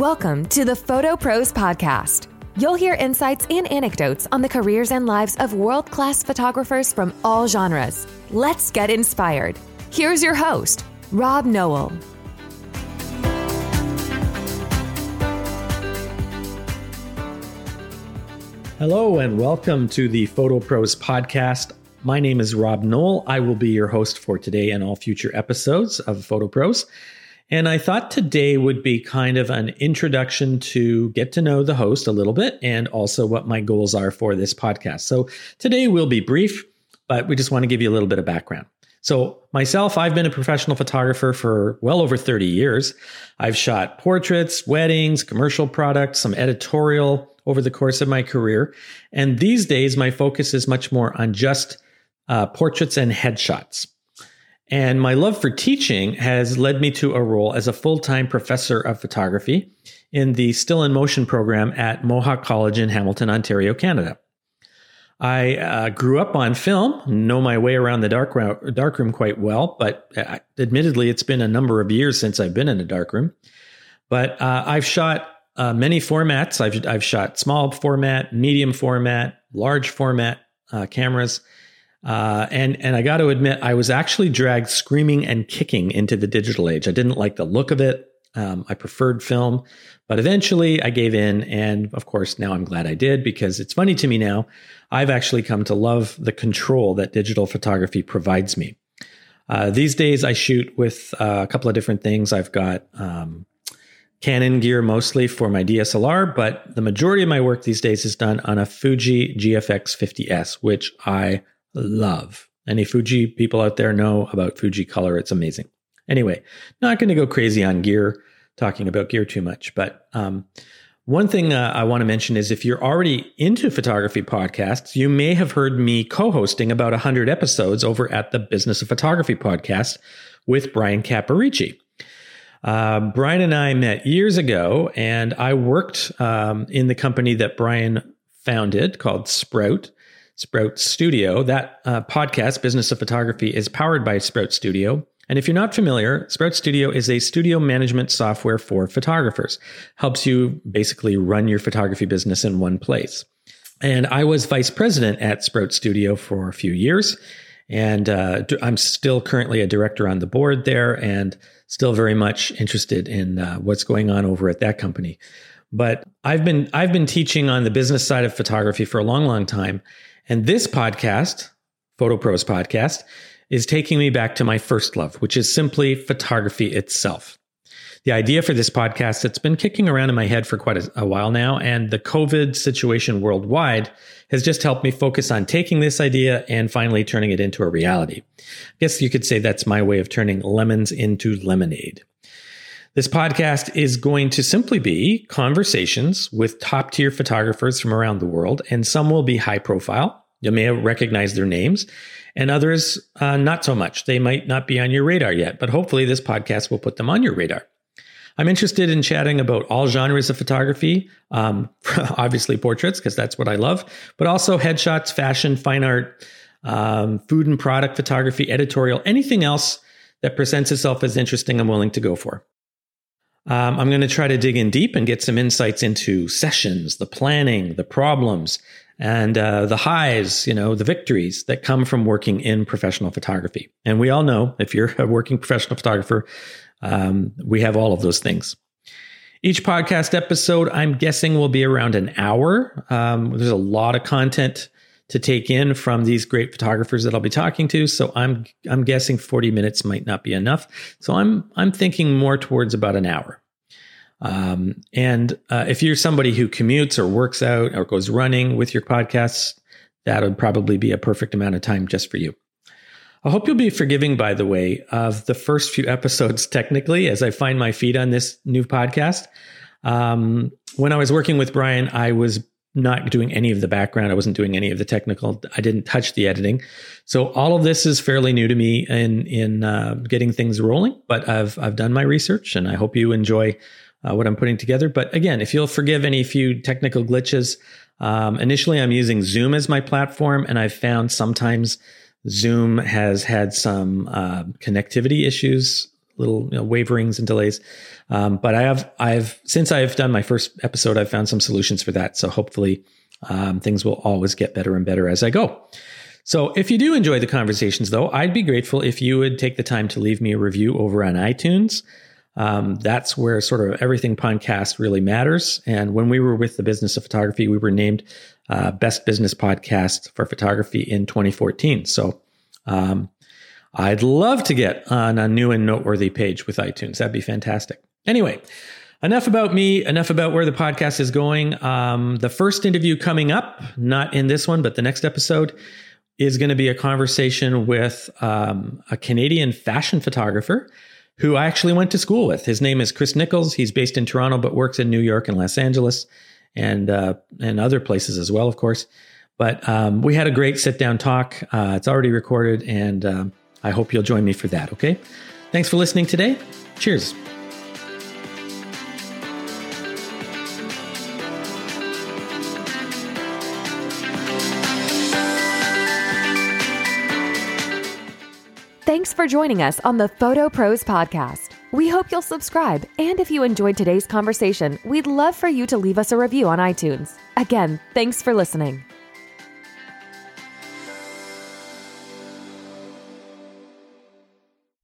Welcome to the Photo Pros Podcast. You'll hear insights and anecdotes on the careers and lives of world class photographers from all genres. Let's get inspired. Here's your host, Rob Noel. Hello, and welcome to the Photo Pros Podcast. My name is Rob Noel. I will be your host for today and all future episodes of Photo Pros. And I thought today would be kind of an introduction to get to know the host a little bit and also what my goals are for this podcast. So today will be brief, but we just want to give you a little bit of background. So, myself, I've been a professional photographer for well over 30 years. I've shot portraits, weddings, commercial products, some editorial over the course of my career. And these days, my focus is much more on just uh, portraits and headshots. And my love for teaching has led me to a role as a full time professor of photography in the Still in Motion program at Mohawk College in Hamilton, Ontario, Canada. I uh, grew up on film, know my way around the dark room, dark room quite well, but uh, admittedly, it's been a number of years since I've been in a dark room. But uh, I've shot uh, many formats. I've, I've shot small format, medium format, large format uh, cameras. Uh, and and I got to admit, I was actually dragged screaming and kicking into the digital age. I didn't like the look of it. Um, I preferred film, but eventually I gave in, and of course now I'm glad I did because it's funny to me now. I've actually come to love the control that digital photography provides me. Uh, these days I shoot with uh, a couple of different things. I've got um, Canon gear mostly for my DSLR, but the majority of my work these days is done on a Fuji GFX 50S, which I love. Any Fuji people out there know about Fuji color. It's amazing. Anyway, not going to go crazy on gear, talking about gear too much. But um, one thing uh, I want to mention is if you're already into photography podcasts, you may have heard me co hosting about 100 episodes over at the Business of Photography podcast with Brian Caporicci. Uh, Brian and I met years ago, and I worked um, in the company that Brian founded called Sprout. Sprout Studio. That uh, podcast, Business of Photography, is powered by Sprout Studio. And if you're not familiar, Sprout Studio is a studio management software for photographers. Helps you basically run your photography business in one place. And I was vice president at Sprout Studio for a few years. And uh, I'm still currently a director on the board there and still very much interested in uh, what's going on over at that company. But I've been I've been teaching on the business side of photography for a long, long time. And this podcast, Photo Pros podcast, is taking me back to my first love, which is simply photography itself. The idea for this podcast, it's been kicking around in my head for quite a, a, while now, and the COVID situation worldwide has just helped me focus on taking this idea and finally turning it into a reality. I guess you could say that's my way of turning lemons into lemonade. This podcast is going to simply be conversations with top tier photographers from around the world, and some will be high profile, you may recognize their names, and others uh, not so much. They might not be on your radar yet, but hopefully this podcast will put them on your radar. I'm interested in chatting about all genres of photography, um, obviously portraits, because that's what I love, but also headshots, fashion, fine art, um, food and product photography, editorial, anything else that presents itself as interesting, I'm willing to go for. Um, I'm going to try to dig in deep and get some insights into sessions, the planning, the problems, and uh, the highs, you know, the victories that come from working in professional photography. And we all know if you're a working professional photographer, um, we have all of those things. Each podcast episode, I'm guessing, will be around an hour. Um, there's a lot of content to take in from these great photographers that I'll be talking to. So I'm I'm guessing 40 minutes might not be enough. So I'm I'm thinking more towards about an hour. Um, and uh, if you're somebody who commutes or works out or goes running with your podcasts, that would probably be a perfect amount of time just for you. I hope you'll be forgiving, by the way, of the first few episodes technically as I find my feet on this new podcast. Um, when I was working with Brian, I was not doing any of the background. I wasn't doing any of the technical. I didn't touch the editing. So all of this is fairly new to me in in uh, getting things rolling. But I've I've done my research, and I hope you enjoy uh, what I'm putting together. But again, if you'll forgive any few technical glitches, um, initially I'm using Zoom as my platform, and I've found sometimes Zoom has had some uh, connectivity issues little you know, waverings and delays. Um, but I have I've since I've done my first episode, I've found some solutions for that. So hopefully um, things will always get better and better as I go. So if you do enjoy the conversations, though, I'd be grateful if you would take the time to leave me a review over on iTunes. Um, that's where sort of everything podcast really matters. And when we were with the business of photography, we were named uh, best business podcast for photography in 2014. So um, I'd love to get on a new and noteworthy page with iTunes. That'd be fantastic. Anyway, enough about me, enough about where the podcast is going. Um, the first interview coming up, not in this one, but the next episode, is going to be a conversation with um, a Canadian fashion photographer who I actually went to school with. His name is Chris Nicholls. He's based in Toronto, but works in New York and Los Angeles and uh, and other places as well, of course. But um, we had a great sit down talk. Uh, it's already recorded, and um, I hope you'll join me for that. Okay. Thanks for listening today. Cheers. Thanks for joining us on the Photo Pros Podcast. We hope you'll subscribe, and if you enjoyed today's conversation, we'd love for you to leave us a review on iTunes. Again, thanks for listening.